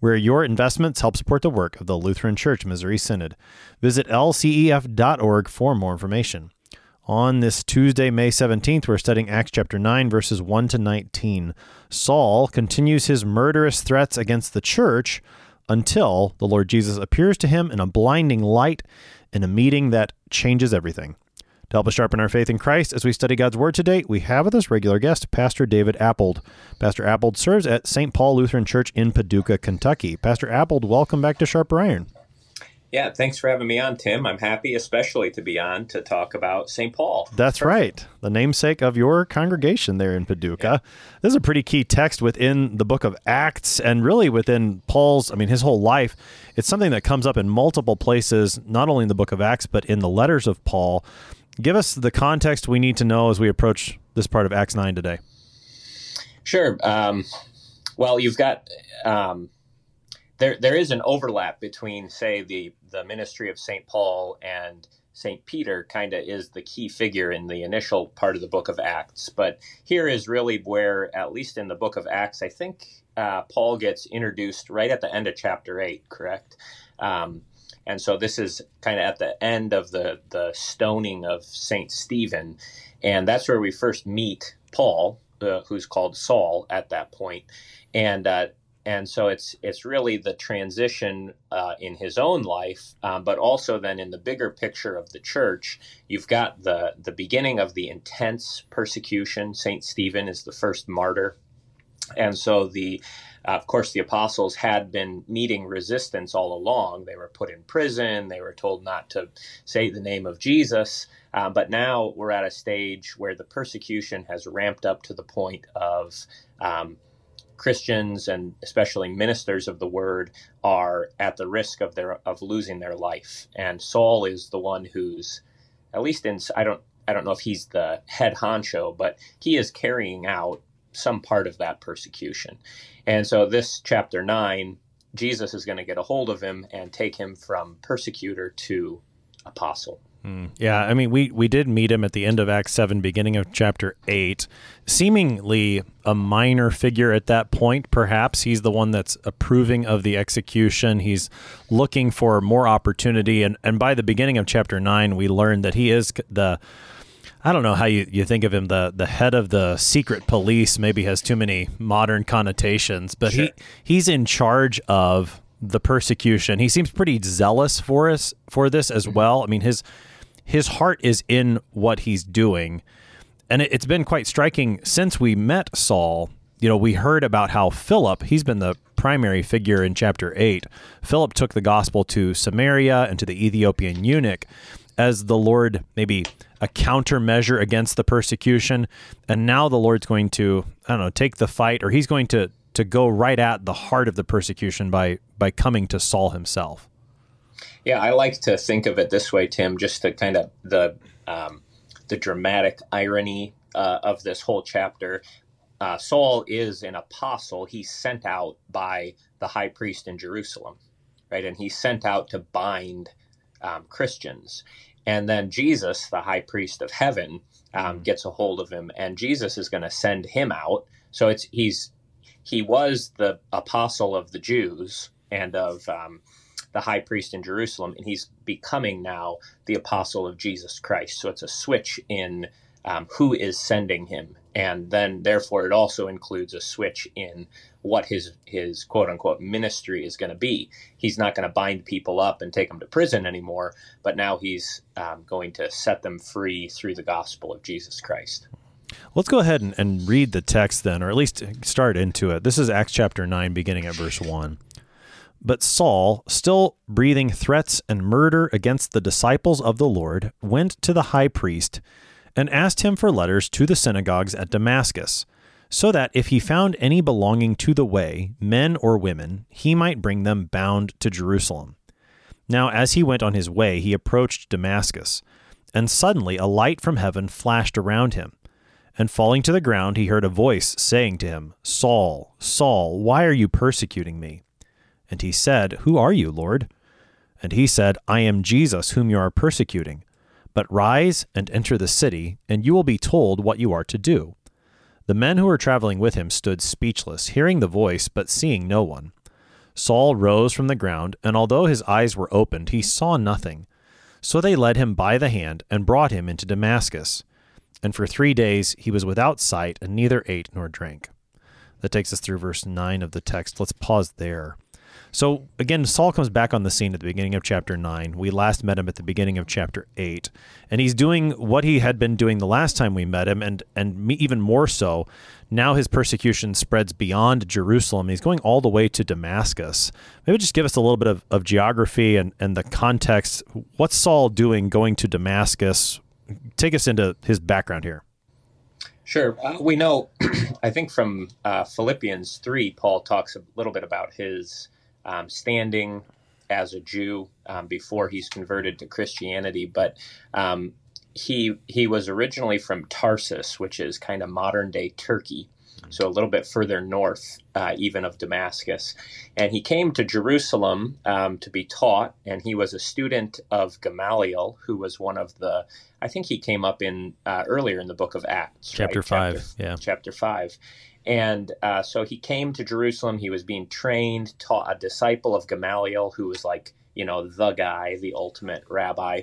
where your investments help support the work of the Lutheran Church Missouri Synod. Visit lcef.org for more information. On this Tuesday, May 17th, we're studying Acts chapter 9, verses 1 to 19. Saul continues his murderous threats against the church until the Lord Jesus appears to him in a blinding light in a meeting that changes everything. To help us sharpen our faith in Christ as we study God's Word today, we have with us regular guest, Pastor David Appold. Pastor Appold serves at St. Paul Lutheran Church in Paducah, Kentucky. Pastor Appold, welcome back to Sharper Iron. Yeah, thanks for having me on, Tim. I'm happy, especially to be on to talk about St. Paul. That's Perfect. right, the namesake of your congregation there in Paducah. Yeah. This is a pretty key text within the book of Acts and really within Paul's, I mean, his whole life. It's something that comes up in multiple places, not only in the book of Acts, but in the letters of Paul give us the context we need to know as we approach this part of Acts 9 today. Sure. Um, well, you've got um, there. There is an overlap between, say, the the ministry of Saint Paul and Saint Peter. Kind of is the key figure in the initial part of the Book of Acts. But here is really where, at least in the Book of Acts, I think uh, Paul gets introduced right at the end of chapter eight. Correct. Um, and so this is kind of at the end of the, the stoning of St. Stephen. And that's where we first meet Paul, uh, who's called Saul at that point. And, uh, and so it's it's really the transition uh, in his own life, um, but also then in the bigger picture of the church, you've got the the beginning of the intense persecution. Saint Stephen is the first martyr, and so the uh, of course, the apostles had been meeting resistance all along. They were put in prison, they were told not to say the name of Jesus. Uh, but now we're at a stage where the persecution has ramped up to the point of um, Christians and especially ministers of the word are at the risk of their of losing their life. And Saul is the one who's, at least in I don't I don't know if he's the head honcho, but he is carrying out some part of that persecution. And so, this chapter nine, Jesus is going to get a hold of him and take him from persecutor to apostle. Mm, yeah, I mean, we, we did meet him at the end of Acts 7, beginning of chapter 8. Seemingly a minor figure at that point, perhaps. He's the one that's approving of the execution. He's looking for more opportunity. And, and by the beginning of chapter 9, we learned that he is the I don't know how you, you think of him. The the head of the secret police maybe has too many modern connotations, but sure. he he's in charge of the persecution. He seems pretty zealous for us for this as mm-hmm. well. I mean his his heart is in what he's doing, and it, it's been quite striking since we met Saul. You know, we heard about how Philip, he's been the primary figure in chapter 8. Philip took the gospel to Samaria and to the Ethiopian eunuch as the Lord maybe a countermeasure against the persecution. And now the Lord's going to, I don't know, take the fight, or he's going to to go right at the heart of the persecution by by coming to Saul himself. Yeah, I like to think of it this way, Tim, just to kind of the um, the dramatic irony uh, of this whole chapter. Uh, Saul is an apostle. He's sent out by the high priest in Jerusalem, right? And he's sent out to bind um, Christians. And then Jesus, the high priest of heaven, um, mm-hmm. gets a hold of him, and Jesus is going to send him out. So it's he's he was the apostle of the Jews and of um, the high priest in Jerusalem, and he's becoming now the apostle of Jesus Christ. So it's a switch in um, who is sending him, and then therefore it also includes a switch in what his his quote unquote ministry is going to be. He's not going to bind people up and take them to prison anymore, but now he's um, going to set them free through the gospel of Jesus Christ. Let's go ahead and, and read the text then, or at least start into it. This is Acts chapter 9, beginning at verse 1. But Saul, still breathing threats and murder against the disciples of the Lord, went to the high priest and asked him for letters to the synagogues at Damascus so that if he found any belonging to the way, men or women, he might bring them bound to Jerusalem. Now, as he went on his way, he approached Damascus, and suddenly a light from heaven flashed around him. And falling to the ground, he heard a voice saying to him, Saul, Saul, why are you persecuting me? And he said, Who are you, Lord? And he said, I am Jesus, whom you are persecuting. But rise and enter the city, and you will be told what you are to do. The men who were traveling with him stood speechless, hearing the voice, but seeing no one. Saul rose from the ground, and although his eyes were opened, he saw nothing. So they led him by the hand and brought him into Damascus. And for three days he was without sight, and neither ate nor drank. That takes us through verse 9 of the text. Let's pause there. So again, Saul comes back on the scene at the beginning of chapter 9. We last met him at the beginning of chapter 8. And he's doing what he had been doing the last time we met him, and, and even more so. Now his persecution spreads beyond Jerusalem. He's going all the way to Damascus. Maybe just give us a little bit of, of geography and, and the context. What's Saul doing going to Damascus? Take us into his background here. Sure. Uh, we know, I think from uh, Philippians 3, Paul talks a little bit about his um, standing as a Jew um, before he's converted to Christianity, but um, he he was originally from Tarsus, which is kind of modern day Turkey, so a little bit further north, uh, even of Damascus. And he came to Jerusalem um, to be taught, and he was a student of Gamaliel, who was one of the. I think he came up in uh, earlier in the book of Acts, chapter right? five, chapter, yeah, chapter five. And uh, so he came to Jerusalem. He was being trained, taught a disciple of Gamaliel, who was like, you know, the guy, the ultimate rabbi.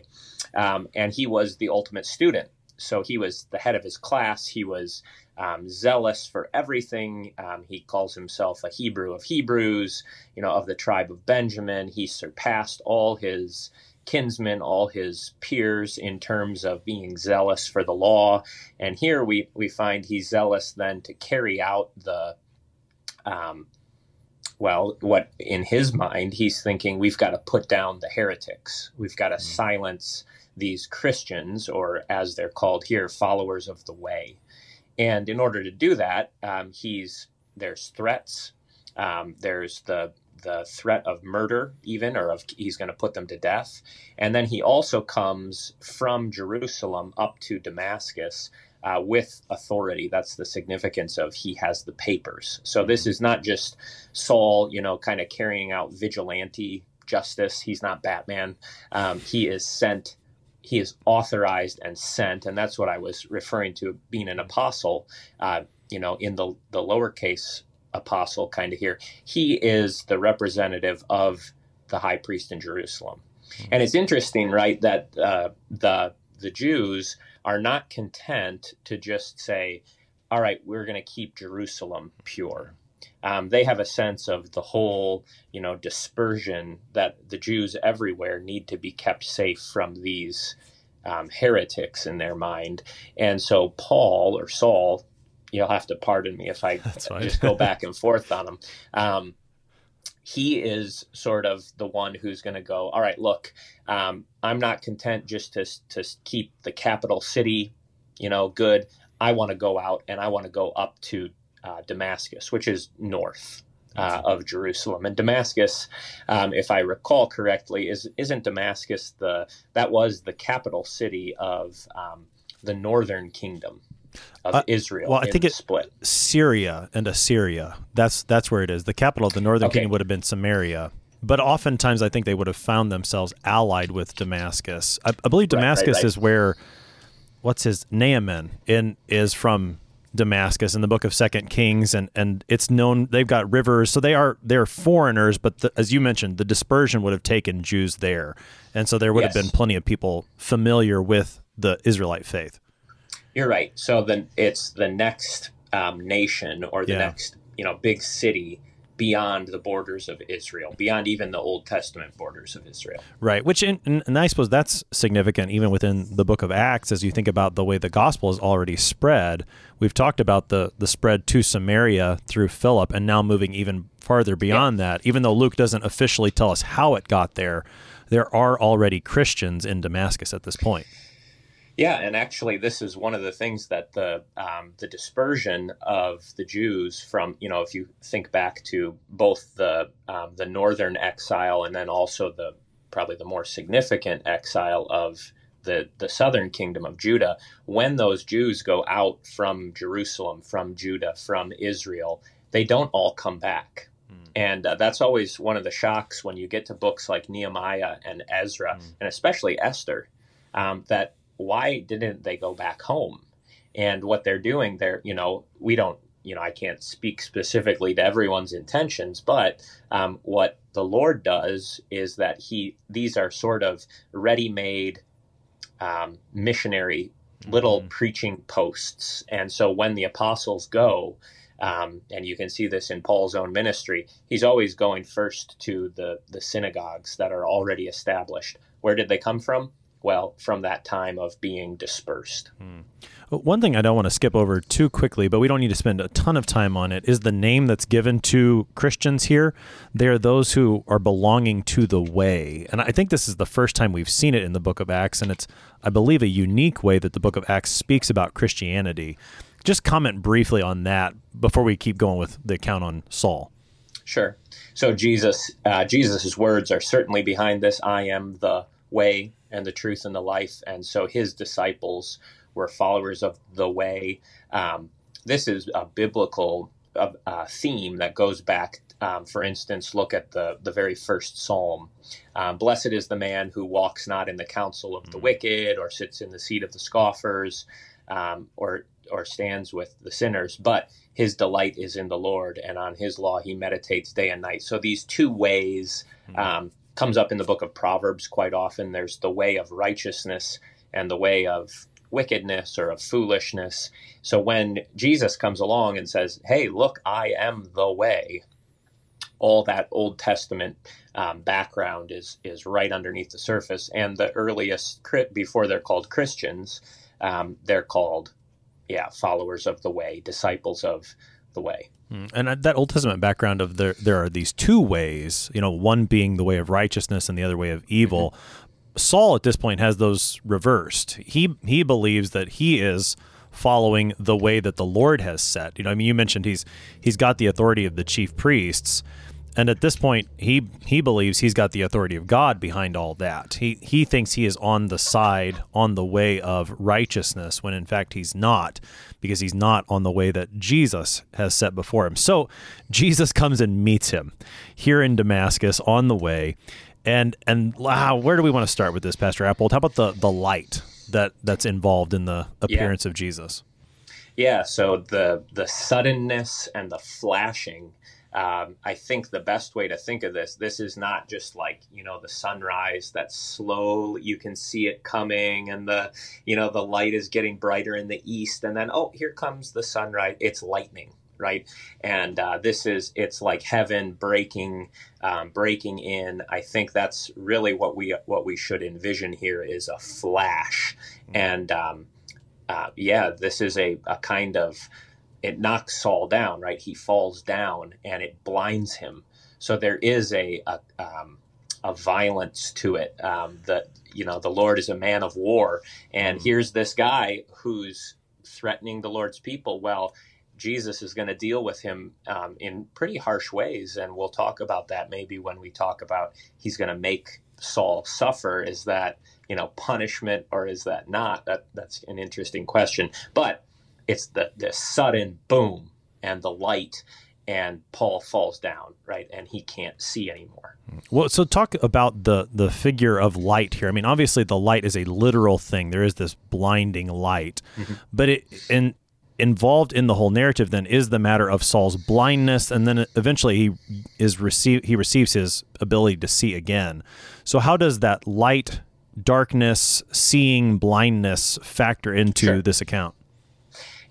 Um, and he was the ultimate student. So he was the head of his class. He was um, zealous for everything. Um, he calls himself a Hebrew of Hebrews, you know, of the tribe of Benjamin. He surpassed all his kinsmen, all his peers, in terms of being zealous for the law. And here we, we find he's zealous then to carry out the, um, well, what in his mind, he's thinking we've got to put down the heretics, we've got to mm-hmm. silence these Christians, or as they're called here, followers of the way. And in order to do that, um, he's there's threats. Um, there's the the threat of murder, even, or of he's going to put them to death. And then he also comes from Jerusalem up to Damascus uh, with authority. That's the significance of he has the papers. So this is not just Saul, you know, kind of carrying out vigilante justice. He's not Batman. Um, he is sent. He is authorized and sent, and that's what I was referring to being an apostle. Uh, you know, in the the lowercase apostle kind of here. He is the representative of the high priest in Jerusalem. Mm-hmm. And it's interesting, right, that uh, the the Jews are not content to just say, "All right, we're going to keep Jerusalem pure." Um, they have a sense of the whole, you know, dispersion that the Jews everywhere need to be kept safe from these um, heretics in their mind. And so Paul or Saul you'll have to pardon me if I just go back and forth on him. Um, he is sort of the one who's going to go, all right, look, um, I'm not content just to, to keep the capital city, you know, good. I want to go out and I want to go up to uh, Damascus, which is north. Uh, of Jerusalem and Damascus, um, if I recall correctly, is isn't Damascus the that was the capital city of um, the northern kingdom of uh, Israel. Well, I think it's split Syria and Assyria. That's that's where it is. The capital of the northern okay. kingdom would have been Samaria. But oftentimes, I think they would have found themselves allied with Damascus. I, I believe Damascus right, right, right. is where what's his Naaman in is from Damascus in the book of Second Kings, and and it's known they've got rivers, so they are they're foreigners. But the, as you mentioned, the dispersion would have taken Jews there, and so there would yes. have been plenty of people familiar with the Israelite faith. You're right. So then it's the next um, nation or the yeah. next you know big city beyond the borders of Israel, beyond even the Old Testament borders of Israel. Right. Which, in, and I suppose that's significant even within the book of Acts as you think about the way the gospel is already spread. We've talked about the, the spread to Samaria through Philip and now moving even farther beyond yeah. that. Even though Luke doesn't officially tell us how it got there, there are already Christians in Damascus at this point. Yeah, and actually, this is one of the things that the um, the dispersion of the Jews from you know if you think back to both the um, the northern exile and then also the probably the more significant exile of the, the southern kingdom of Judah, when those Jews go out from Jerusalem, from Judah, from Israel, they don't all come back. Mm. And uh, that's always one of the shocks when you get to books like Nehemiah and Ezra, mm. and especially Esther, um, that why didn't they go back home? And what they're doing, they're, you know, we don't, you know, I can't speak specifically to everyone's intentions, but um, what the Lord does is that He, these are sort of ready made um, missionary little mm-hmm. preaching posts. And so when the apostles go, um, and you can see this in Paul's own ministry, he's always going first to the, the synagogues that are already established. Where did they come from? Well, from that time of being dispersed. Hmm. One thing I don't want to skip over too quickly, but we don't need to spend a ton of time on it, is the name that's given to Christians here. They are those who are belonging to the way. And I think this is the first time we've seen it in the book of Acts, and it's, I believe, a unique way that the book of Acts speaks about Christianity. Just comment briefly on that before we keep going with the account on Saul. Sure. So Jesus, uh, Jesus's words are certainly behind this. I am the way and the truth and the life, and so his disciples we're followers of the way. Um, this is a biblical uh, uh, theme that goes back. Um, for instance, look at the the very first psalm. Um, Blessed is the man who walks not in the counsel of the mm. wicked, or sits in the seat of the scoffers, um, or or stands with the sinners, but his delight is in the Lord, and on his law he meditates day and night. So these two ways mm. um, comes up in the book of Proverbs quite often. There's the way of righteousness and the way of wickedness or of foolishness. So when Jesus comes along and says, Hey, look, I am the way, all that Old Testament um, background is, is right underneath the surface. And the earliest, before they're called Christians, um, they're called, yeah, followers of the way, disciples of the way. Hmm. And that Old Testament background of there, there are these two ways, you know, one being the way of righteousness and the other way of evil. Mm-hmm. Saul at this point has those reversed. He he believes that he is following the way that the Lord has set. You know, I mean, you mentioned he's he's got the authority of the chief priests, and at this point, he he believes he's got the authority of God behind all that. He he thinks he is on the side on the way of righteousness when in fact he's not, because he's not on the way that Jesus has set before him. So Jesus comes and meets him here in Damascus on the way and and wow, where do we want to start with this, Pastor Appold? How about the the light that that's involved in the appearance yeah. of Jesus? Yeah, so the the suddenness and the flashing. Um, I think the best way to think of this, this is not just like you know the sunrise that's slow. You can see it coming, and the you know the light is getting brighter in the east, and then oh, here comes the sunrise. It's lightning right? And uh, this is it's like heaven breaking um, breaking in. I think that's really what we what we should envision here is a flash, mm-hmm. and um, uh, yeah, this is a, a kind of it knocks Saul down, right? He falls down and it blinds him. So there is a a, um, a violence to it. Um, that you know the Lord is a man of war, and mm-hmm. here's this guy who's threatening the Lord's people. Well, Jesus is going to deal with him um, in pretty harsh ways. And we'll talk about that maybe when we talk about he's going to make Saul suffer. Is that, you know, punishment or is that not? That That's an interesting question. But it's the, the sudden boom and the light and Paul falls down, right? And he can't see anymore. Well, so talk about the the figure of light here. I mean, obviously the light is a literal thing. There is this blinding light. Mm-hmm. But it and involved in the whole narrative then is the matter of Saul's blindness, and then eventually he is receive he receives his ability to see again. So how does that light, darkness, seeing, blindness factor into sure. this account?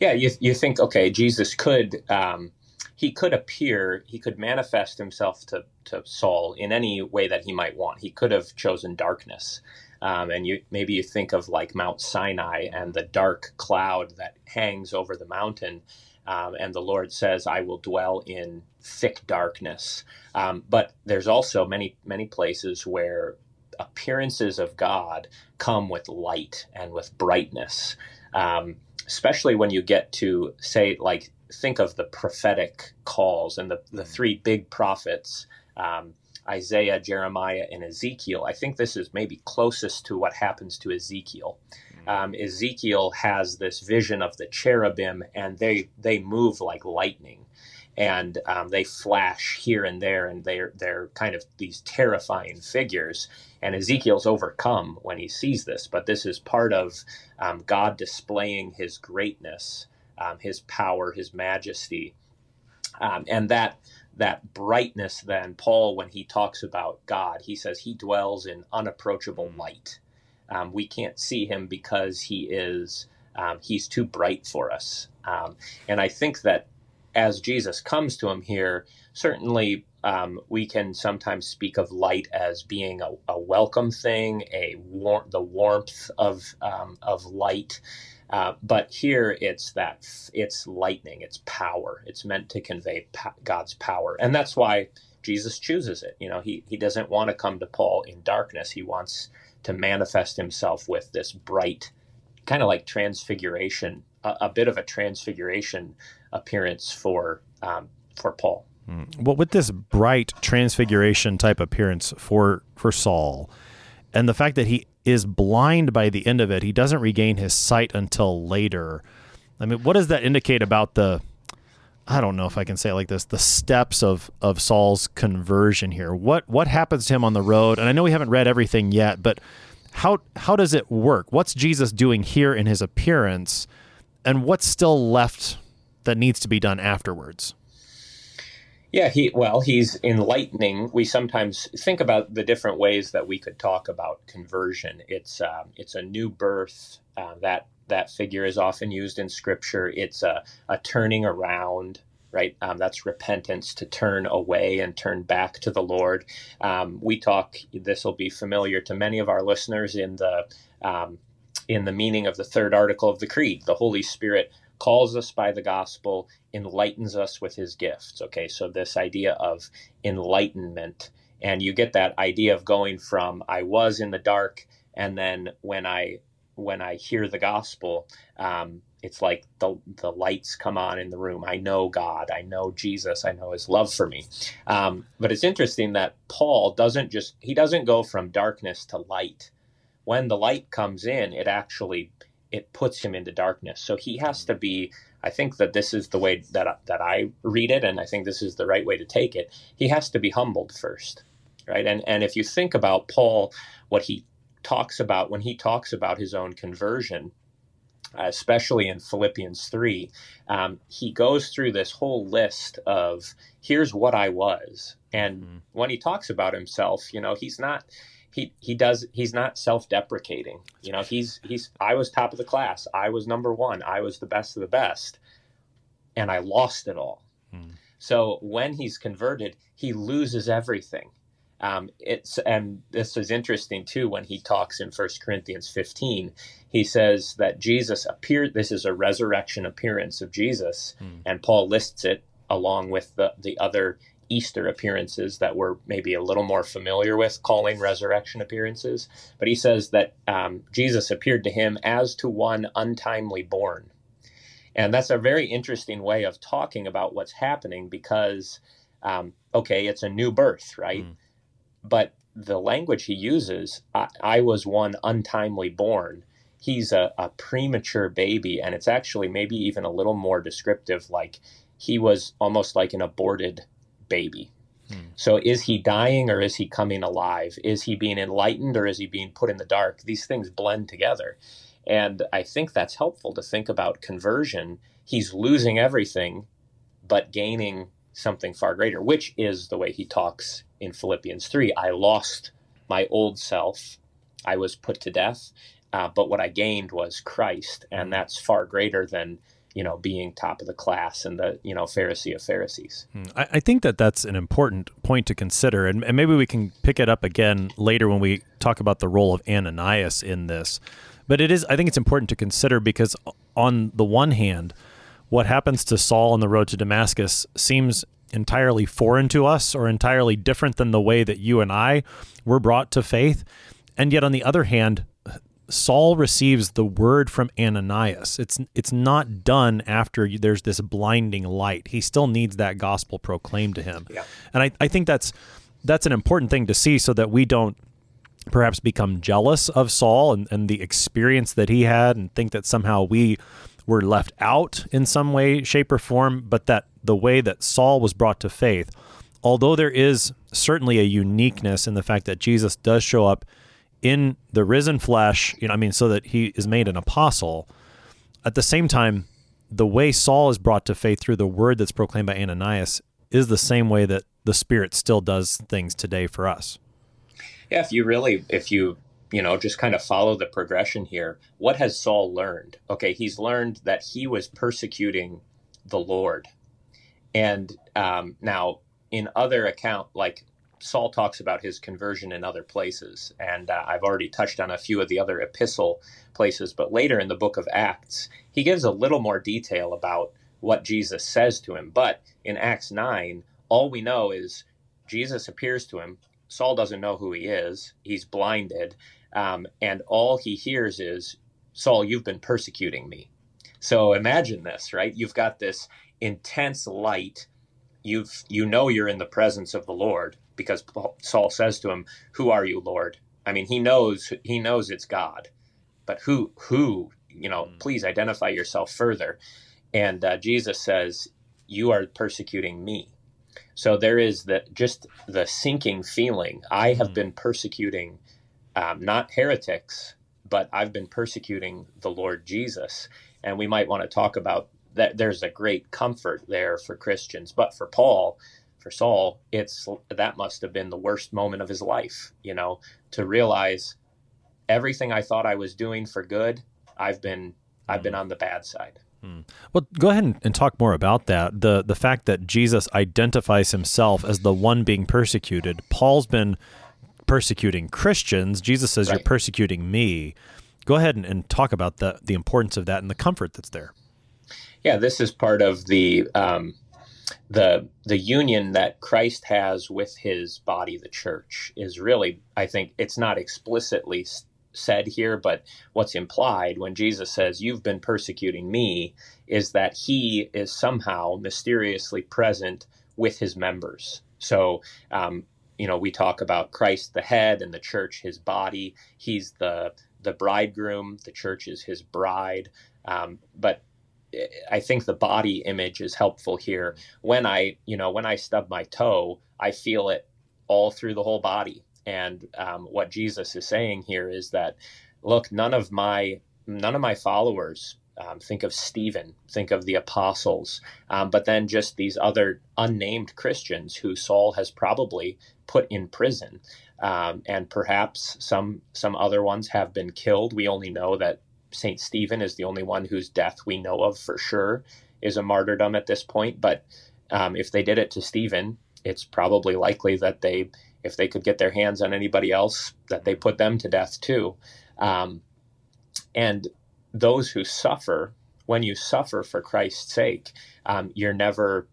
Yeah, you you think okay, Jesus could. Um, he could appear, he could manifest himself to, to Saul in any way that he might want. He could have chosen darkness. Um, and you maybe you think of like Mount Sinai and the dark cloud that hangs over the mountain. Um, and the Lord says, "I will dwell in thick darkness." Um, but there's also many many places where appearances of God come with light and with brightness. Um, especially when you get to say like think of the prophetic calls and the, the three big prophets um, Isaiah, Jeremiah, and Ezekiel. I think this is maybe closest to what happens to Ezekiel. Um, Ezekiel has this vision of the cherubim, and they they move like lightning, and um, they flash here and there, and they're they're kind of these terrifying figures. And Ezekiel's overcome when he sees this, but this is part of um, God displaying His greatness, um, His power, His majesty, um, and that that brightness. Then Paul, when he talks about God, he says He dwells in unapproachable light. Um, we can't see Him because He is um, He's too bright for us. And I think that as Jesus comes to him here, certainly um, we can sometimes speak of light as being a, a welcome thing, a war- the warmth of um, of light. Uh, but here it's that it's lightning, it's power. It's meant to convey God's power, and that's why Jesus chooses it. You know, he he doesn't want to come to Paul in darkness. He wants to manifest himself with this bright, kind of like transfiguration, a, a bit of a transfiguration appearance for um, for Paul. Well, with this bright transfiguration type appearance for for Saul, and the fact that he is blind by the end of it, he doesn't regain his sight until later. I mean, what does that indicate about the? I don't know if I can say it like this: the steps of of Saul's conversion here. What what happens to him on the road? And I know we haven't read everything yet, but how how does it work? What's Jesus doing here in his appearance, and what's still left that needs to be done afterwards? Yeah, he well, he's enlightening. We sometimes think about the different ways that we could talk about conversion. It's um, it's a new birth. Uh, that that figure is often used in Scripture. It's a, a turning around, right? Um, that's repentance to turn away and turn back to the Lord. Um, we talk. This will be familiar to many of our listeners in the um, in the meaning of the third article of the Creed. The Holy Spirit calls us by the gospel, enlightens us with his gifts. Okay, so this idea of enlightenment, and you get that idea of going from I was in the dark, and then when I when I hear the gospel, um, it's like the the lights come on in the room. I know God, I know Jesus, I know His love for me. Um, but it's interesting that Paul doesn't just he doesn't go from darkness to light. When the light comes in, it actually it puts him into darkness. So he has to be. I think that this is the way that that I read it, and I think this is the right way to take it. He has to be humbled first, right? And and if you think about Paul, what he talks about when he talks about his own conversion, especially in Philippians three, um, he goes through this whole list of here's what I was, and mm-hmm. when he talks about himself, you know, he's not he he does he's not self-deprecating you know he's he's i was top of the class i was number one i was the best of the best and i lost it all hmm. so when he's converted he loses everything um, it's and this is interesting too when he talks in First Corinthians 15. He says that Jesus appeared. This is a resurrection appearance of Jesus, hmm. and Paul lists it along with the the other Easter appearances that we're maybe a little more familiar with, calling resurrection appearances. But he says that um, Jesus appeared to him as to one untimely born. And that's a very interesting way of talking about what's happening because, um, okay, it's a new birth, right? Mm. But the language he uses, I, I, was one untimely born. He's a, a premature baby, and it's actually maybe even a little more descriptive, like he was almost like an aborted baby. Hmm. So is he dying or is he coming alive? Is he being enlightened or is he being put in the dark? These things blend together. And I think that's helpful to think about conversion. He's losing everything, but gaining something far greater, which is the way he talks in Philippians 3. I lost my old self, I was put to death, uh, but what I gained was Christ. And hmm. that's far greater than you know, being top of the class and the, you know, Pharisee of Pharisees. Hmm. I, I think that that's an important point to consider. And, and, maybe we can pick it up again later when we talk about the role of Ananias in this. But it is, I think it's important to consider because, on the one hand, what happens to Saul on the road to Damascus seems entirely foreign to us or entirely different than the way that you and I were brought to faith. And yet, on the other hand, Saul receives the word from Ananias. It's it's not done after there's this blinding light. He still needs that gospel proclaimed to him. Yeah. And I, I think that's that's an important thing to see so that we don't perhaps become jealous of Saul and, and the experience that he had and think that somehow we were left out in some way, shape, or form, but that the way that Saul was brought to faith, although there is certainly a uniqueness in the fact that Jesus does show up in the risen flesh, you know, I mean, so that he is made an apostle, at the same time, the way Saul is brought to faith through the word that's proclaimed by Ananias is the same way that the Spirit still does things today for us. Yeah, if you really, if you, you know, just kind of follow the progression here, what has Saul learned? Okay, he's learned that he was persecuting the Lord. And um, now, in other account, like Saul talks about his conversion in other places, and uh, I've already touched on a few of the other epistle places. But later in the book of Acts, he gives a little more detail about what Jesus says to him. But in Acts nine, all we know is Jesus appears to him, Saul doesn't know who he is. He's blinded. Um, and all he hears is, Saul, you've been persecuting me. So imagine this, right? You've got this intense light. You've you know you're in the presence of the Lord because Saul says to him, "Who are you, Lord?" I mean, he knows he knows it's God, but who who you know? Mm. Please identify yourself further. And uh, Jesus says, "You are persecuting me." So there is that just the sinking feeling. I have mm. been persecuting um, not heretics, but I've been persecuting the Lord Jesus. And we might want to talk about that. There's a great comfort there for Christians, but for Paul, for Saul, it's that must have been the worst moment of his life. You know, to realize everything I thought I was doing for good, I've been I've been mm. on the bad side. Hmm. Well, go ahead and, and, talk more about that. The the fact that Jesus identifies himself as the one being persecuted. Paul's been persecuting Christians. Jesus says, right. "You're persecuting me." Go ahead and, and, talk about the the importance of that and the comfort that's there. Yeah, this is part of the um, the the union that Christ has with His body, the church. Is really, I think, it's not explicitly said here, but what's implied when Jesus says, You've been persecuting me, is that he is somehow mysteriously present with his members. So, um, you know, we talk about Christ the head and the church his body. He's the the bridegroom, the church is his bride. Um, but I think the body image is helpful here. When I, you know, when I stub my toe, I feel it all through the whole body. And um, what Jesus is saying here is that, look, none of my none of my followers um, think of Stephen, think of the apostles, um, but then just these other unnamed Christians who Saul has probably put in prison, um, and perhaps some some other ones have been killed. We only know that Saint Stephen is the only one whose death we know of for sure is a martyrdom at this point. But um, if they did it to Stephen, it's probably likely that they if they could get their hands on anybody else, that they put them to death too. Um, and those who suffer, when you suffer for Christ's sake, um, you're never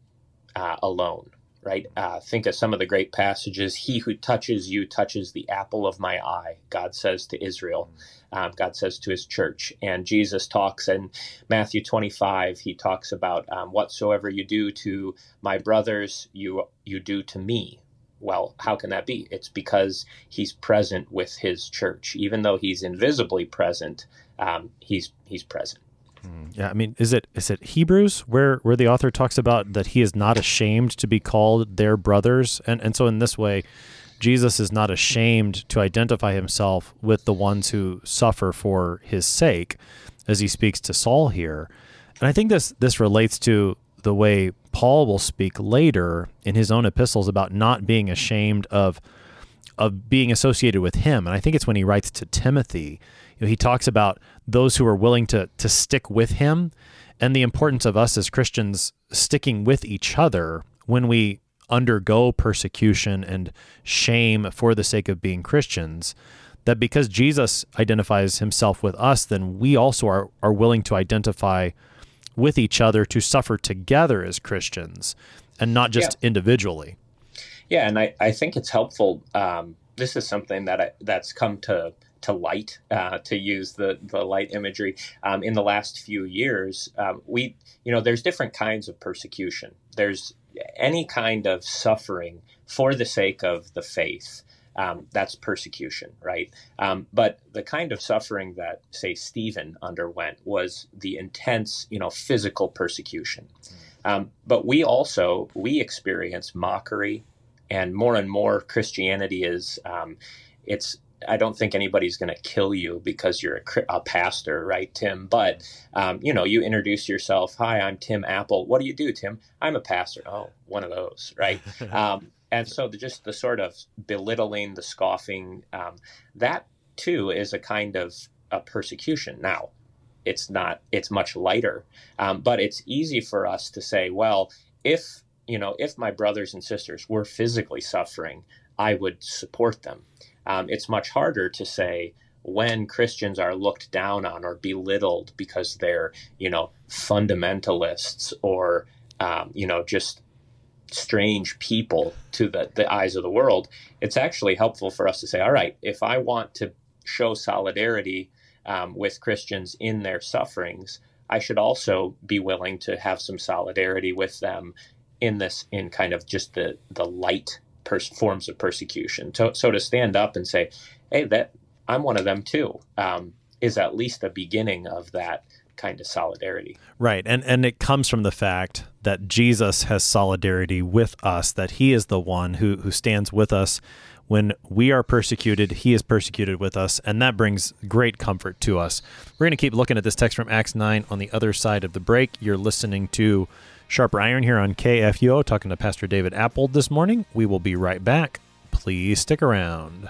uh, alone, right? Uh, think of some of the great passages. He who touches you touches the apple of my eye, God says to Israel. Um, God says to his church. And Jesus talks in Matthew 25, he talks about um, whatsoever you do to my brothers, you, you do to me well, how can that be? It's because he's present with his church, even though he's invisibly present. Um, he's he's present. Hmm. Yeah, I mean, is it is it Hebrews where where the author talks about that he is not ashamed to be called their brothers, and and so in this way, Jesus is not ashamed to identify himself with the ones who suffer for his sake, as he speaks to Saul here, and I think this this relates to the way Paul will speak later in his own epistles about not being ashamed of of being associated with him. And I think it's when he writes to Timothy, you know, he talks about those who are willing to to stick with him and the importance of us as Christians sticking with each other when we undergo persecution and shame for the sake of being Christians. That because Jesus identifies himself with us, then we also are, are willing to identify with each other to suffer together as Christians and not just yeah. individually. Yeah, and I, I think it's helpful. Um, this is something that I, that's come to to light, uh, to use the the light imagery. Um, in the last few years, um, we you know there's different kinds of persecution. There's any kind of suffering for the sake of the faith um, that's persecution, right? Um, but the kind of suffering that, say, Stephen underwent was the intense, you know, physical persecution. Um, but we also we experience mockery, and more and more Christianity is um, it's. I don't think anybody's going to kill you because you're a, a pastor, right, Tim? But um, you know, you introduce yourself. Hi, I'm Tim Apple. What do you do, Tim? I'm a pastor. Oh, one of those, right? Um, and so the, just the sort of belittling, the scoffing, um, that too is a kind of a persecution. Now, it's not; it's much lighter, um, but it's easy for us to say, well, if you know, if my brothers and sisters were physically suffering, I would support them. Um, it's much harder to say when Christians are looked down on or belittled because they're, you know, fundamentalists or, um, you know, just strange people to the, the eyes of the world, it's actually helpful for us to say, all right, if I want to show solidarity um, with Christians in their sufferings, I should also be willing to have some solidarity with them in this, in kind of just the the light pers- forms of persecution. So, so to stand up and say, hey, that I'm one of them too, um, is at least the beginning of that kind of solidarity. Right. And and it comes from the fact that Jesus has solidarity with us, that he is the one who who stands with us when we are persecuted, he is persecuted with us, and that brings great comfort to us. We're going to keep looking at this text from Acts 9 on the other side of the break. You're listening to Sharper Iron here on KFUO, talking to Pastor David Appold this morning. We will be right back. Please stick around.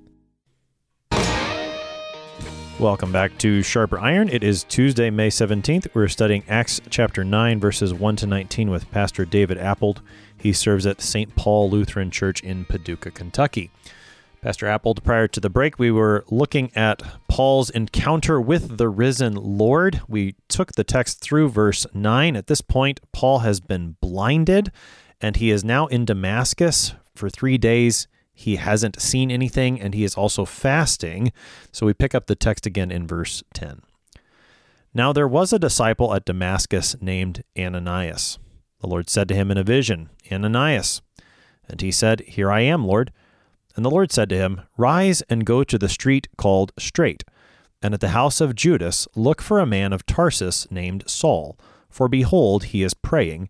Welcome back to Sharper Iron. It is Tuesday, May 17th. We're studying Acts chapter 9, verses 1 to 19 with Pastor David Appold. He serves at St. Paul Lutheran Church in Paducah, Kentucky. Pastor Appold, prior to the break, we were looking at Paul's encounter with the risen Lord. We took the text through verse 9. At this point, Paul has been blinded and he is now in Damascus for three days. He hasn't seen anything, and he is also fasting. So we pick up the text again in verse 10. Now there was a disciple at Damascus named Ananias. The Lord said to him in a vision, Ananias. And he said, Here I am, Lord. And the Lord said to him, Rise and go to the street called Straight, and at the house of Judas look for a man of Tarsus named Saul, for behold, he is praying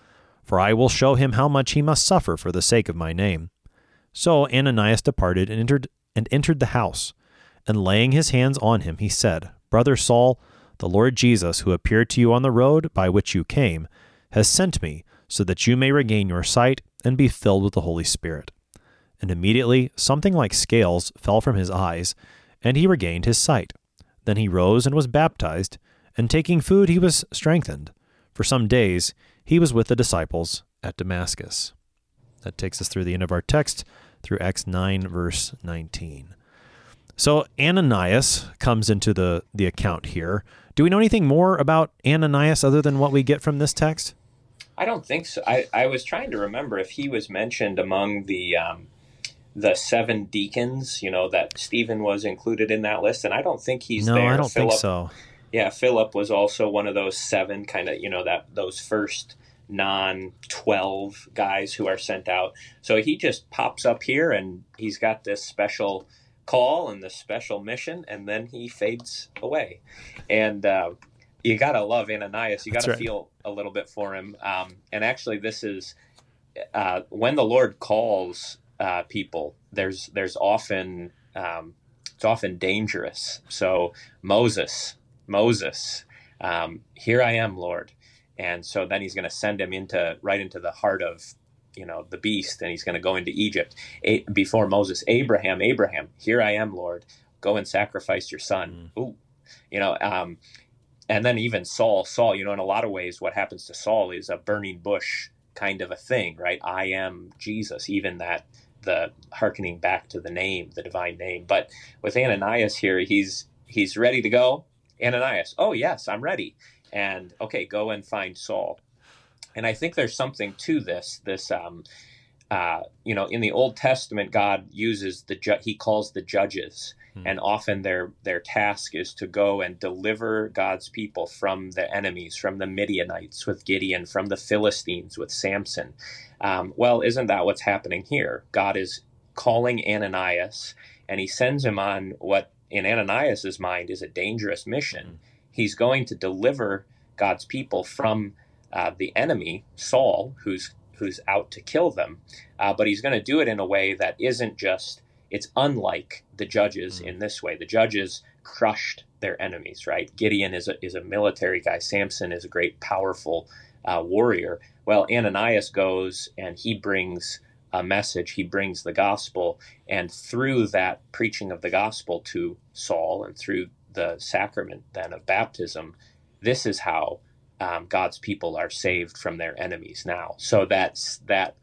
for I will show him how much he must suffer for the sake of my name. So Ananias departed and entered and entered the house, and laying his hands on him, he said, Brother Saul, the Lord Jesus, who appeared to you on the road by which you came, has sent me, so that you may regain your sight and be filled with the Holy Spirit. And immediately something like scales fell from his eyes, and he regained his sight. Then he rose and was baptized, and taking food he was strengthened. For some days he was with the disciples at Damascus. That takes us through the end of our text, through Acts 9, verse 19. So Ananias comes into the, the account here. Do we know anything more about Ananias other than what we get from this text? I don't think so. I, I was trying to remember if he was mentioned among the um, the seven deacons. You know that Stephen was included in that list, and I don't think he's no, there. I don't Philip, think so. Yeah, Philip was also one of those seven kind of, you know, that those first non 12 guys who are sent out. So he just pops up here and he's got this special call and this special mission, and then he fades away. And uh, you gotta love Ananias. You gotta right. feel a little bit for him. Um, and actually, this is uh, when the Lord calls uh, people. There's there's often um, it's often dangerous. So Moses, Moses, um, here I am, Lord. And so then he's going to send him into right into the heart of you know the beast and he's going to go into egypt. A- before moses abraham abraham here i am lord. Go and sacrifice your son. Mm. ooh. You know um, and then even saul saul you know in a lot of ways what happens to saul is a burning bush kind of a thing right? I am jesus even that the harkening back to the name the divine name. But with ananias here he's he's ready to go ananias oh yes i'm ready and okay go and find saul and I think there's something to this. This, um, uh, you know, in the Old Testament, God uses the ju- He calls the judges, hmm. and often their their task is to go and deliver God's people from the enemies, from the Midianites with Gideon, from the Philistines with Samson. Um, well, isn't that what's happening here? God is calling Ananias, and He sends him on what in Ananias's mind is a dangerous mission. Hmm. He's going to deliver God's people from uh, the enemy, Saul, who's who's out to kill them, uh, but he's going to do it in a way that isn't just. It's unlike the judges mm-hmm. in this way. The judges crushed their enemies, right? Gideon is a, is a military guy. Samson is a great, powerful uh, warrior. Well, Ananias goes and he brings a message. He brings the gospel, and through that preaching of the gospel to Saul, and through the sacrament then of baptism, this is how um, God's people are saved from their enemies now. So that's that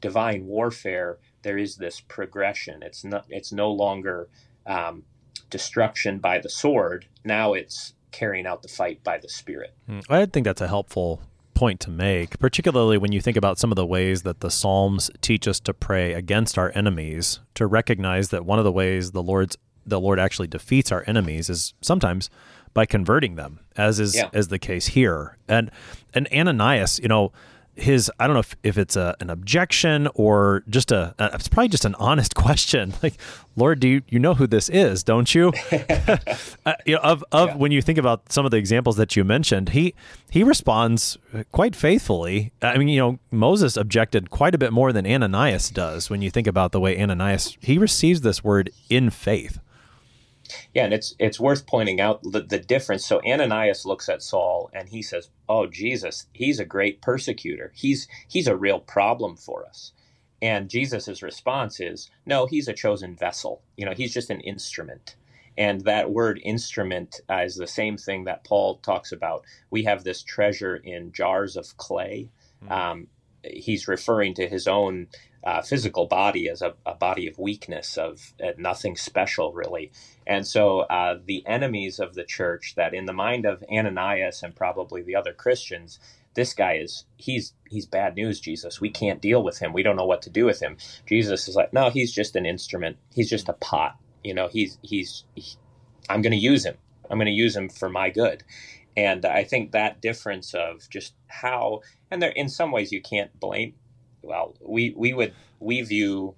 divine warfare. There is this progression. It's not. It's no longer um, destruction by the sword. Now it's carrying out the fight by the spirit. Hmm. I think that's a helpful point to make, particularly when you think about some of the ways that the Psalms teach us to pray against our enemies, to recognize that one of the ways the Lord's the Lord actually defeats our enemies is sometimes by converting them, as is yeah. as the case here. And and Ananias, you know, his I don't know if, if it's a, an objection or just a, a it's probably just an honest question. Like, Lord, do you, you know who this is? Don't you? uh, you know, of of yeah. when you think about some of the examples that you mentioned, he he responds quite faithfully. I mean, you know, Moses objected quite a bit more than Ananias does. When you think about the way Ananias he receives this word in faith. Yeah, and it's it's worth pointing out the, the difference. So Ananias looks at Saul and he says, "Oh, Jesus, he's a great persecutor. He's he's a real problem for us." And Jesus' response is, "No, he's a chosen vessel. You know, he's just an instrument." And that word instrument uh, is the same thing that Paul talks about. We have this treasure in jars of clay. Mm-hmm. Um, he's referring to his own uh, physical body as a, a, body of weakness, of uh, nothing special, really. And so uh, the enemies of the church, that in the mind of Ananias and probably the other Christians, this guy is he's he's bad news jesus. We can't deal with him. We don't know what to do with him. Jesus is like no he's just an instrument. He's just a pot. You know he's he's he, i'm going to use him. I'm going to use him for my good. And i think that difference of just how and there in some ways you can't blame well, we we would we view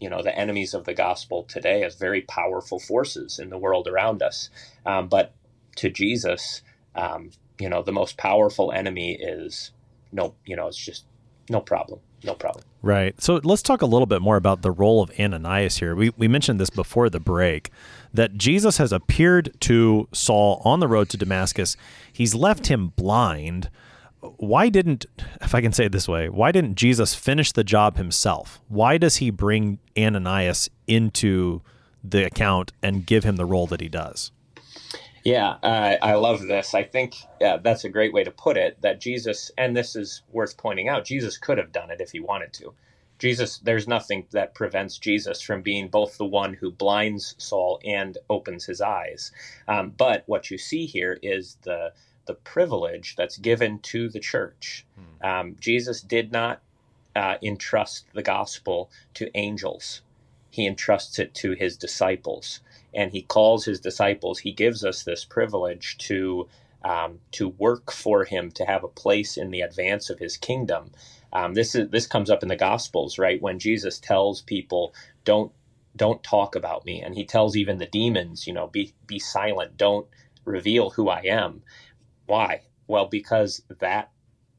you know the enemies of the gospel today as very powerful forces in the world around us, um, but to Jesus, um, you know, the most powerful enemy is no, you know, it's just no problem. No problem. Right. So let's talk a little bit more about the role of Ananias here. We, we mentioned this before the break that Jesus has appeared to Saul on the road to Damascus. He's left him blind why didn't, if I can say it this way, why didn't Jesus finish the job himself? Why does he bring Ananias into the account and give him the role that he does? Yeah, uh, I love this. I think that's a great way to put it. That Jesus, and this is worth pointing out, Jesus could have done it if he wanted to. Jesus, there's nothing that prevents Jesus from being both the one who blinds Saul and opens his eyes. Um, but what you see here is the the privilege that's given to the church. Hmm. Um, Jesus did not uh, entrust the gospel to angels, he entrusts it to his disciples. And he calls his disciples, he gives us this privilege to. Um, to work for him to have a place in the advance of his kingdom. Um, this is this comes up in the Gospels, right? When Jesus tells people, "Don't don't talk about me. And he tells even the demons, you know, be be silent, don't reveal who I am. Why? Well, because that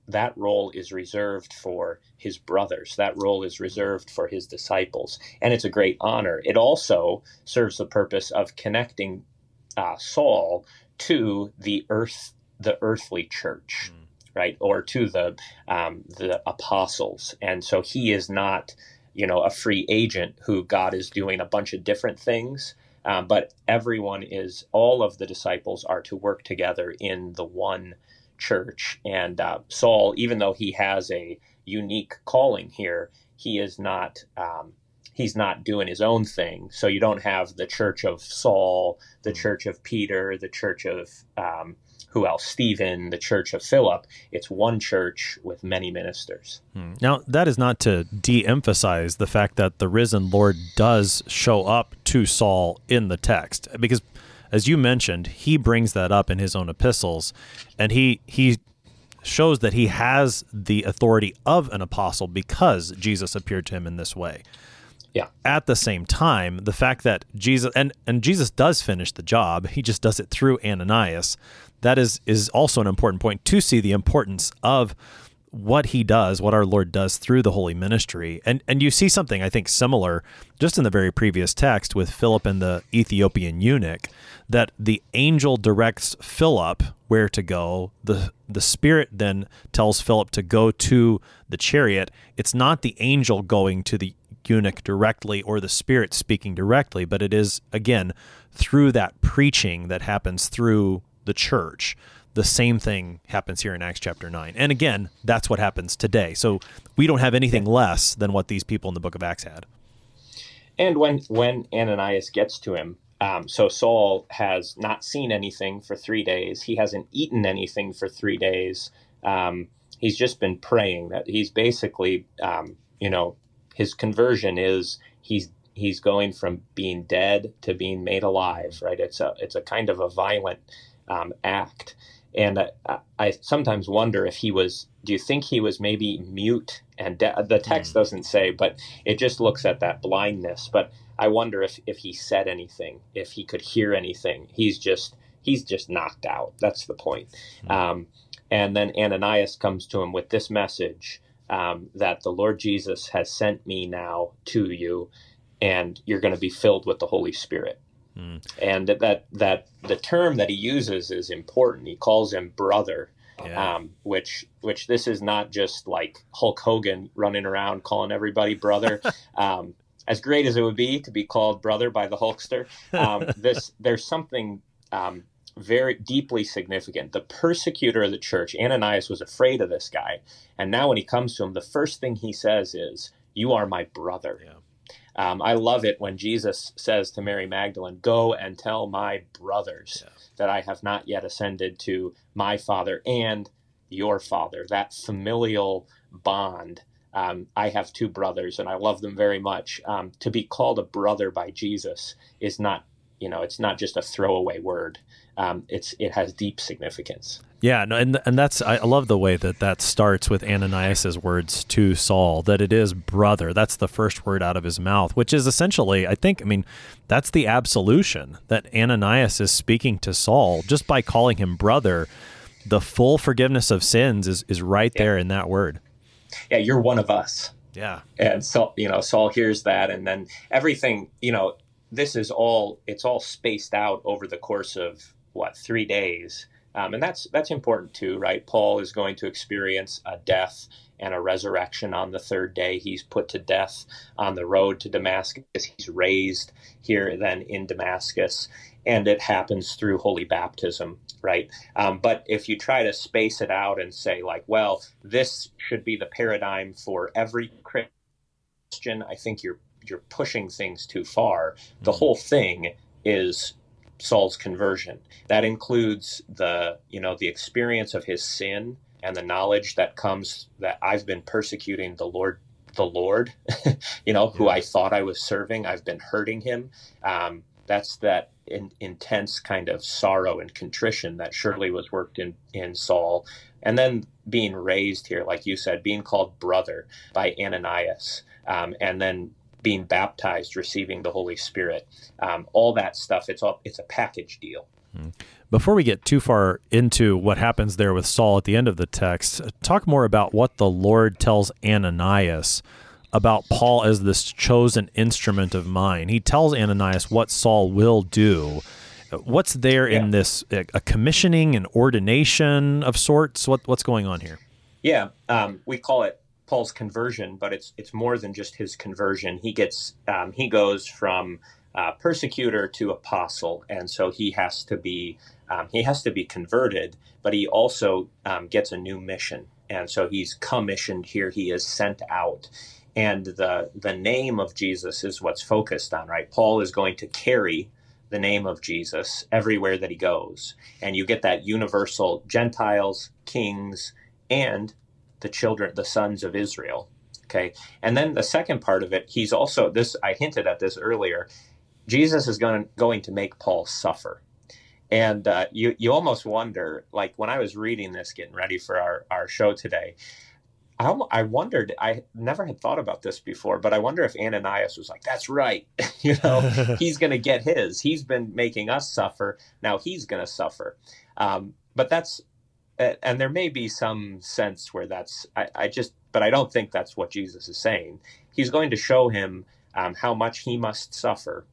that role is reserved for his brothers. That role is reserved for his disciples, and it's a great honor. It also serves the purpose of connecting uh, Saul to the earth, the earthly church, mm. right, or to the um, the apostles, and so he is not, you know, a free agent who God is doing a bunch of different things. Um, but everyone is, all of the disciples are to work together in the one church. And uh, Saul, even though he has a unique calling here, he is not. Um, he's not doing his own thing. So you don't have the church of Saul, the hmm. church of Peter, the church of um, who else? Stephen, the church of Philip. It's one church with many ministers. Hmm. Now, that is not to de emphasize the fact that the risen Lord does show up to Saul in the text, because as you mentioned, he brings that up in his own epistles, and he he shows that he has the authority of an apostle because Jesus appeared to him in this way. Yeah. At the same time, the fact that Jesus and and Jesus does finish the job, he just does it through Ananias. That is is also an important point to see the importance of what he does, what our Lord does through the holy ministry. And and you see something I think similar just in the very previous text with Philip and the Ethiopian eunuch that the angel directs Philip where to go. The the spirit then tells Philip to go to the chariot. It's not the angel going to the eunuch directly or the spirit speaking directly, but it is again through that preaching that happens through the church the same thing happens here in Acts chapter 9. And again, that's what happens today. So we don't have anything less than what these people in the book of Acts had. And when when Ananias gets to him, um, so Saul has not seen anything for three days. He hasn't eaten anything for three days. Um, he's just been praying. That he's basically, um, you know, his conversion is he's he's going from being dead to being made alive. Right? It's a it's a kind of a violent um, act. And I, I, sometimes wonder if he was. Do you think he was maybe mute? And de- the text mm. doesn't say, but it just looks at that blindness. But I wonder if if he said anything, if he could hear anything. He's just he's just knocked out. That's the point. Mm. Um, and then Ananias comes to him with this message um, that the Lord Jesus has sent me now to you, and you're going to be filled with the Holy Spirit. Mm. And that that the term that he uses is important. He calls him brother, yeah. um, which which this is not just like Hulk Hogan running around calling everybody brother. um, as great as it would be to be called brother by the Hulkster, um, this there's something um, very deeply significant. The persecutor of the church, Ananias, was afraid of this guy, and now when he comes to him, the first thing he says is, "You are my brother." Yeah. Um, I love it when Jesus says to Mary Magdalene, Go and tell my brothers yeah. that I have not yet ascended to my Father and your Father. That familial bond. Um, I have two brothers and I love them very much. Um, to be called a brother by Jesus is not, you know, it's not just a throwaway word. Um, it's it has deep significance. Yeah, no, and and that's I love the way that that starts with Ananias's words to Saul that it is brother. That's the first word out of his mouth, which is essentially, I think, I mean, that's the absolution that Ananias is speaking to Saul just by calling him brother. The full forgiveness of sins is is right yeah. there in that word. Yeah, you're one of us. Yeah, and so you know, Saul hears that, and then everything, you know, this is all it's all spaced out over the course of what three days um, and that's that's important too, right? Paul is going to experience a death and a resurrection on the third day. He's put to death on the road to Damascus. He's raised here then in Damascus, and it happens through holy baptism, right? Um, but if you try to space it out and say like, well, this should be the paradigm for every Christian, I think you're you're pushing things too far. The mm-hmm. whole thing is Saul's conversion. That includes the, you know, the experience of his sin and the knowledge that comes that I've been persecuting the Lord the Lord, you know, who I thought I was serving. I've been hurting him. Um, that's that in, intense kind of sorrow and contrition that surely was worked in, in Saul. And then being raised here, like you said, being called brother by Ananias, um, and then being baptized, receiving the Holy Spirit, um, all that stuff. It's all it's a package deal. Before we get too far into what happens there with Saul at the end of the text, talk more about what the Lord tells Ananias about Paul as this chosen instrument of mine. He tells Ananias what Saul will do. What's there yeah. in this a commissioning and ordination of sorts? What what's going on here? Yeah, um, we call it Paul's conversion, but it's it's more than just his conversion. He gets um, he goes from uh, persecutor to apostle, and so he has to be um, he has to be converted, but he also um, gets a new mission, and so he's commissioned here. He is sent out, and the the name of Jesus is what's focused on. Right, Paul is going to carry the name of Jesus everywhere that he goes, and you get that universal Gentiles, kings, and the children, the sons of Israel. Okay. And then the second part of it, he's also this I hinted at this earlier. Jesus is going, going to make Paul suffer. And uh, you, you almost wonder, like when I was reading this, getting ready for our, our show today, I, I wondered, I never had thought about this before, but I wonder if Ananias was like, that's right. you know, he's going to get his. He's been making us suffer. Now he's going to suffer. Um, but that's, and there may be some sense where that's, I, I, just, but I don't think that's what Jesus is saying. He's going to show him um, how much he must suffer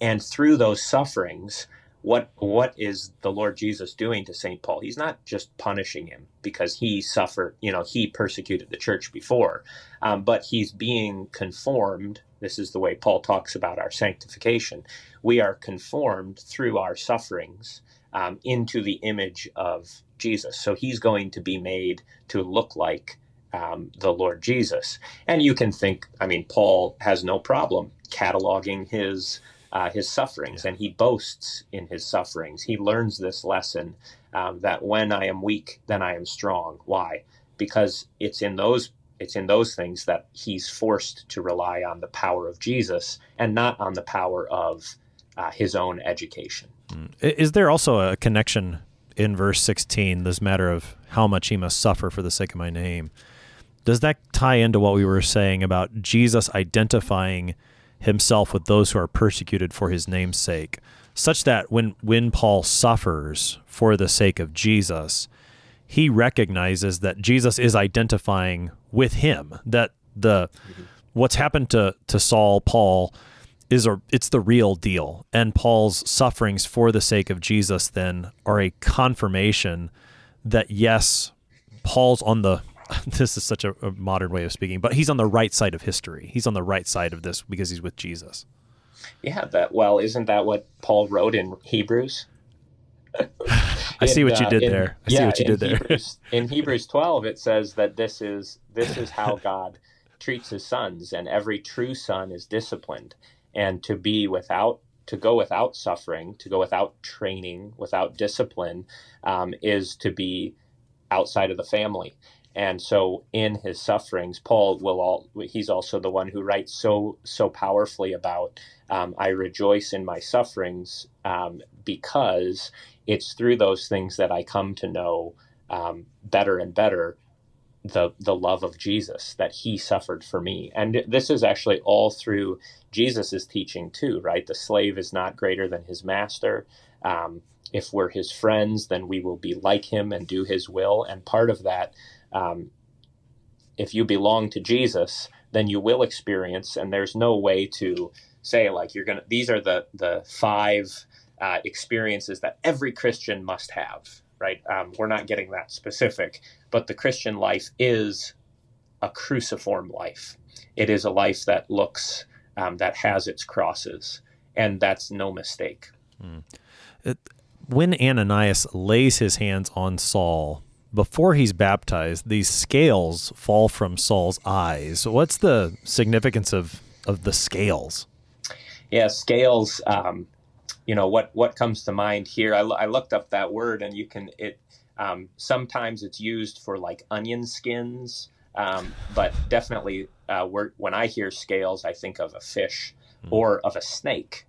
and through those sufferings, what what is the Lord Jesus doing to St. Paul? He's not just punishing him because he suffered, you know, he persecuted the church before, um, but he's being conformed. This is the way Paul talks about our sanctification. We are conformed through our sufferings um, into the image of Jesus. So he's going to be made to look like um, the Lord Jesus. And you can think, I mean, Paul has no problem cataloging his uh, his sufferings, and he boasts in his sufferings. He learns this lesson um, that when I am weak, then I am strong. Why? Because it's in those it's in those things that he's forced to rely on the power of Jesus and not on the power of uh, his own education. Is there also a connection in verse 16, this matter of how much he must suffer for the sake of my name? Does that tie into what we were saying about Jesus identifying himself with those who are persecuted for his name's sake, such that when, when Paul suffers for the sake of Jesus, he recognizes that Jesus is identifying with him, that the mm-hmm. what's happened to, to Saul, Paul, is a it's the real deal. And Paul's sufferings for the sake of Jesus then are a confirmation that yes, Paul's on the this is such a, a, modern way of speaking, but he's on the right side of history. He's on the right side of this because he's with Jesus. Yeah, that well, isn't that what Paul wrote in Hebrews? I see what you uh, did in, there. I yeah, see what you did there. Hebrews, in Hebrews 12 it says that this is this is how God treats his sons and every true son is disciplined and to be without to go without suffering, to go without training, without discipline um, is to be outside of the family. And so in his sufferings, Paul will all, he's also the one who writes so, so powerfully about, um, I rejoice in my sufferings um, because it's through those things that I come to know um, better and better the, the love of Jesus, that he suffered for me. And this is actually all through Jesus's teaching too, right? The slave is not greater than his master. Um, if we're his friends, then we will be like him and do his will. And part of that um, if you belong to Jesus, then you will experience, and there's no way to say like you're gonna. These are the the five uh, experiences that every Christian must have. Right? Um, we're not getting that specific, but the Christian life is a cruciform life. It is a life that looks um, that has its crosses, and that's no mistake. Mm. It, when Ananias lays his hands on Saul, before he's baptized, these scales fall from Saul's eyes. What's the significance of, of the scales? Yeah, scales. Um, you know what what comes to mind here? I, I looked up that word, and you can it. Um, sometimes it's used for like onion skins, um, but definitely uh, when I hear scales, I think of a fish mm. or of a snake.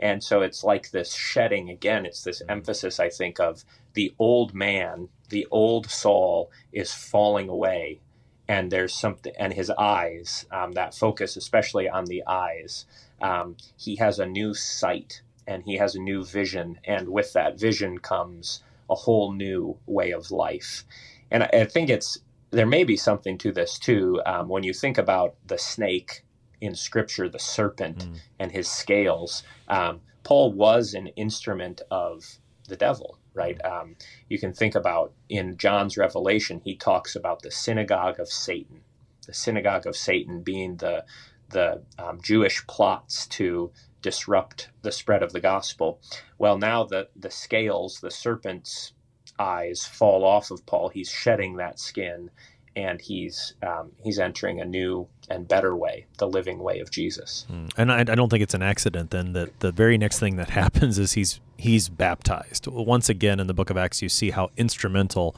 And so it's like this shedding again. It's this emphasis, I think, of the old man, the old Saul is falling away. and there's something, and his eyes, um, that focus, especially on the eyes, um, he has a new sight and he has a new vision, and with that vision comes a whole new way of life. And I, I think it's there may be something to this too. Um, when you think about the snake in Scripture, the serpent mm. and his scales, um, Paul was an instrument of the devil, right? Um, you can think about in John's Revelation, he talks about the synagogue of Satan, the synagogue of Satan being the the um, Jewish plots to disrupt the spread of the gospel. Well, now the the scales, the serpent's eyes fall off of Paul. He's shedding that skin, and he's um, he's entering a new and better way, the living way of Jesus. Mm. And I, I, don't think it's an accident then that the very next thing that happens is he's he's baptized. Once again, in the Book of Acts, you see how instrumental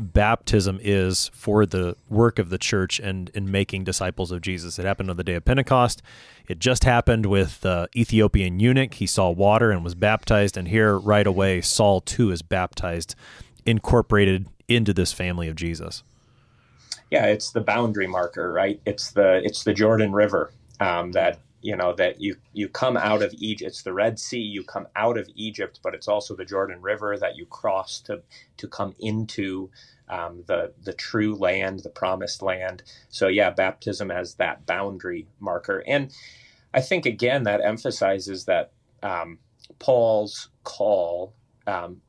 baptism is for the work of the church and in making disciples of Jesus. It happened on the day of Pentecost. It just happened with the Ethiopian eunuch. He saw water and was baptized, and here right away, Saul too is baptized, incorporated into this family of Jesus. Yeah, it's the boundary marker, right? It's the it's the Jordan River um, that you know that you you come out of Egypt. It's the Red Sea. You come out of Egypt, but it's also the Jordan River that you cross to to come into um, the the true land, the promised land. So yeah, baptism as that boundary marker, and I think again that emphasizes that um, Paul's call um,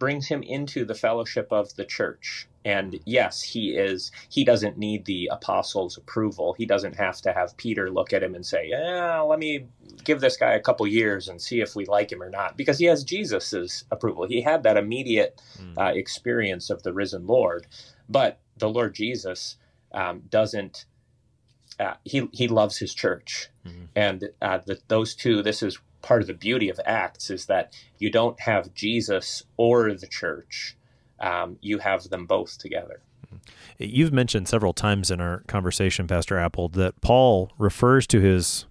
brings him into the fellowship of the church. And yes he is he doesn't need the apostles approval. He doesn't have to have peter look at him and say yeah let me give this guy a couple years and see if we like him or not. Because he has jesus's approval. He had that immediate mm. uh, experience of the risen lord. But the lord jesus um, doesn't uh, he he loves his church mm-hmm. and uh, the, those two this is part of the beauty of acts is that you don't have jesus or the church um, you have them both together. You've mentioned several times in our conversation, Pastor Appold, that Paul refers to his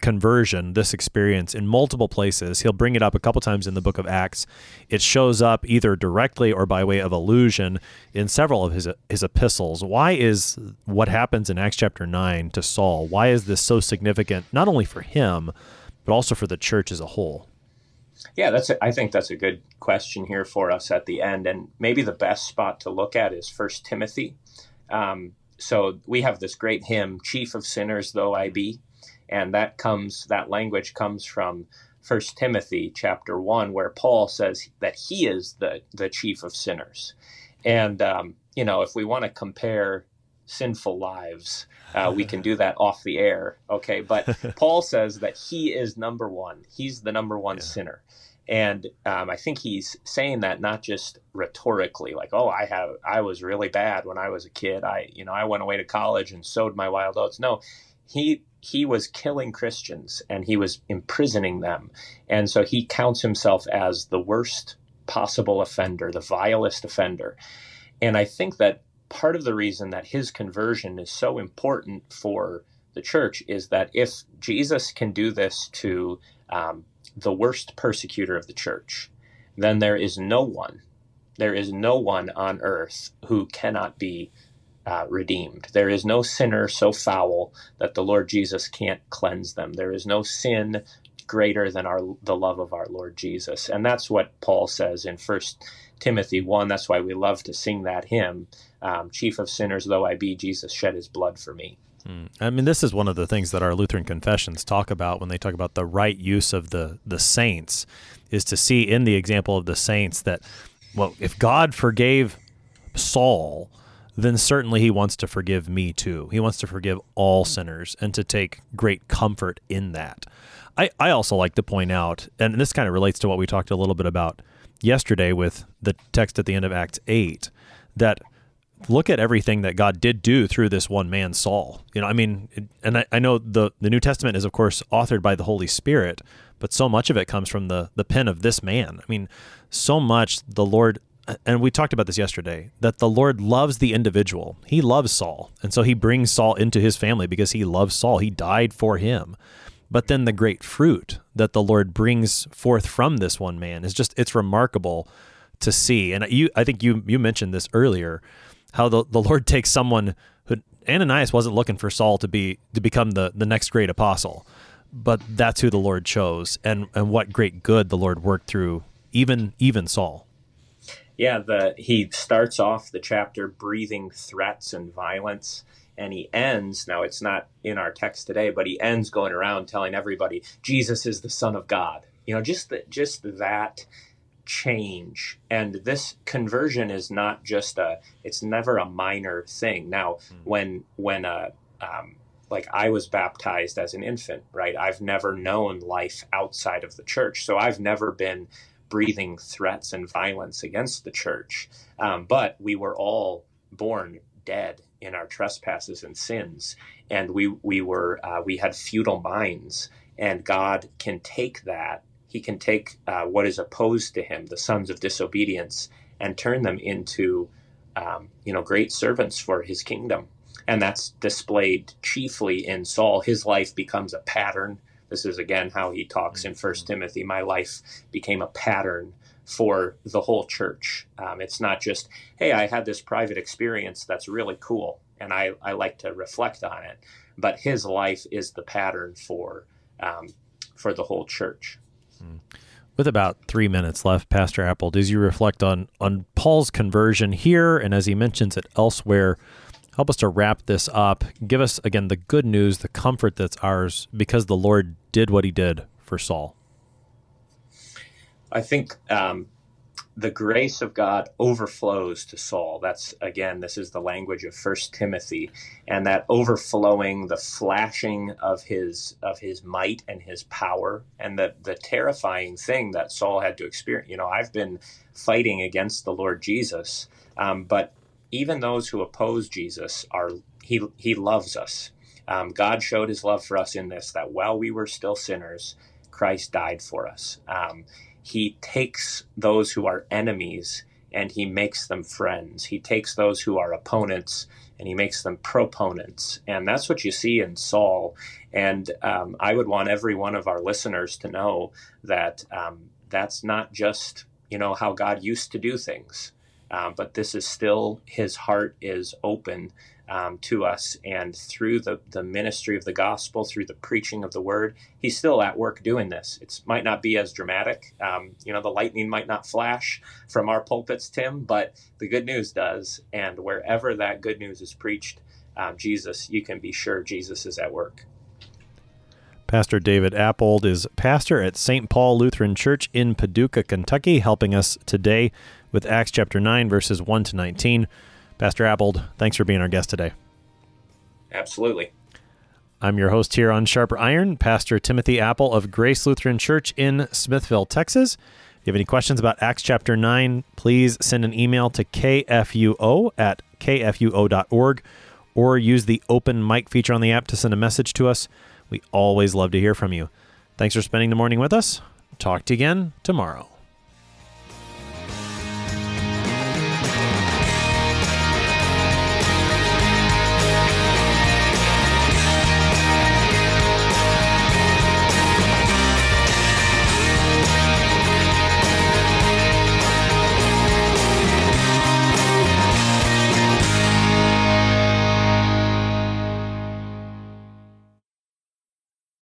conversion, this experience, in multiple places. He'll bring it up a couple times in the book of Acts. It shows up either directly or by way of allusion in several of his his epistles. Why is what happens in Acts chapter 9 to Saul? Why is this so significant not only for him, but also for the church as a whole? Yeah, that's. A, I think that's a good question here for us at the end, and maybe the best spot to look at is First Timothy. Um, so we have this great hymn, "Chief of Sinners Though I Be," and that comes. That language comes from First Timothy chapter one, where Paul says that he is the the chief of sinners, and um, you know if we want to compare sinful lives. Uh, we can do that off the air, okay? But Paul says that he is number one. He's the number one yeah. sinner, and um, I think he's saying that not just rhetorically, like, "Oh, I have, I was really bad when I was a kid. I, you know, I went away to college and sowed my wild oats." No, he he was killing Christians and he was imprisoning them, and so he counts himself as the worst possible offender, the vilest offender. And I think that part of the reason that his conversion is so important for the church is that if Jesus can do this to um, the worst persecutor of the church, then there is no one, there is no one on earth who cannot be uh, redeemed. There is no sinner so foul that the Lord Jesus can't cleanse them. There is no sin greater than our the love of our Lord Jesus, and that's what Paul says in First Timothy one. That's why we love to sing that hymn um, chief of sinners though I be, Jesus shed his blood for me. Hmm. I mean, this is one of the things that our Lutheran confessions talk about when they talk about the right use of the the saints, is to see in the example of the saints that, well, if God forgave Saul, then certainly He wants to forgive me too. He wants to forgive all sinners and to take great comfort in that. I, I also like to point out, and this kind of relates to what we talked a little bit about yesterday with the text at the end of Acts 8, that look at everything that God did do through this one man, Saul. You know, I mean, and I, I know the, the New Testament is, of course, authored by the Holy Spirit, but so much of it comes from the, the pen of this man. I mean, so much the Lord, and we talked about this yesterday, that the Lord loves the individual. He loves Saul. And so he brings Saul into his family because he loves Saul. He died for him. But then the great fruit that the Lord brings forth from this one man is just, it's remarkable to see. And you, I think you, you mentioned this earlier how the, the Lord takes someone who Ananias wasn't looking for Saul to be to become the the next great apostle, but that's who the Lord chose, and and what great good the Lord worked through even even Saul. Yeah, the he starts off the chapter breathing threats and violence and he ends now it's not in our text today but he ends going around telling everybody jesus is the son of god you know just that just that change and this conversion is not just a it's never a minor thing now mm-hmm. when when uh um, like I was baptized as an infant, right? I've never known life outside of the church. So I've never been breathing threats and violence against the church. Um, but we were all born dead in our trespasses and sins. And we, we were, uh, we had futile minds. And God can take that he can take uh, what is opposed to him, the sons of disobedience, and turn them into, um, you know, great servants for his kingdom. And that's displayed chiefly in Saul. His life becomes a pattern. This is again how he talks in First Timothy. My life became a pattern for the whole church. Um, it's not just, hey, I had this private experience that's really cool, and I, I like to reflect on it. But his life is the pattern for um, for the whole church. With about three minutes left, Pastor Appold, as you reflect on on Paul's conversion here, and as he mentions it elsewhere, help us to wrap this up. Give us again the good news, the comfort that's ours, because the Lord did what He did for Saul. I think um, the grace of God overflows to Saul. That's again, this is the language of First Timothy, and that overflowing, the flashing of his of his might and his power, and the the terrifying thing that Saul had to experience. You know, I've been fighting against the Lord Jesus, um, but even those who oppose Jesus are he he loves us. Um, God showed His love for us in this that while we were still sinners, Christ died for us. Um, he takes those who are enemies and he makes them friends. He takes those who are opponents and he makes them proponents. And that's what you see in Saul. And um, I would want every one of our listeners to know that um, that's not just, you know, how God used to do things, um, but this is still his heart is open um, to us. And through the, the ministry of the gospel, through the preaching of the word, he's still at work doing this. It might not be as dramatic. Um, you know, the lightning might not flash from our pulpits, Tim, but the good news does. And wherever that good news is preached, um, Jesus, you can be sure Jesus is at work. Pastor David Appold is pastor at St. Paul Lutheran Church in Paducah, Kentucky, helping us today with Acts chapter 9, verses 1 to 19. Pastor Appold, thanks for being our guest today. Absolutely. I'm your host here on Sharper Iron, Pastor Timothy Appel of Grace Lutheran Church in Smithville, Texas. If you have any questions about Acts chapter 9, please send an email to kfuo at kfuo.org or use the open mic feature on the app to send a message to us. We always love to hear from you. Thanks for spending the morning with us. Talk to you again tomorrow.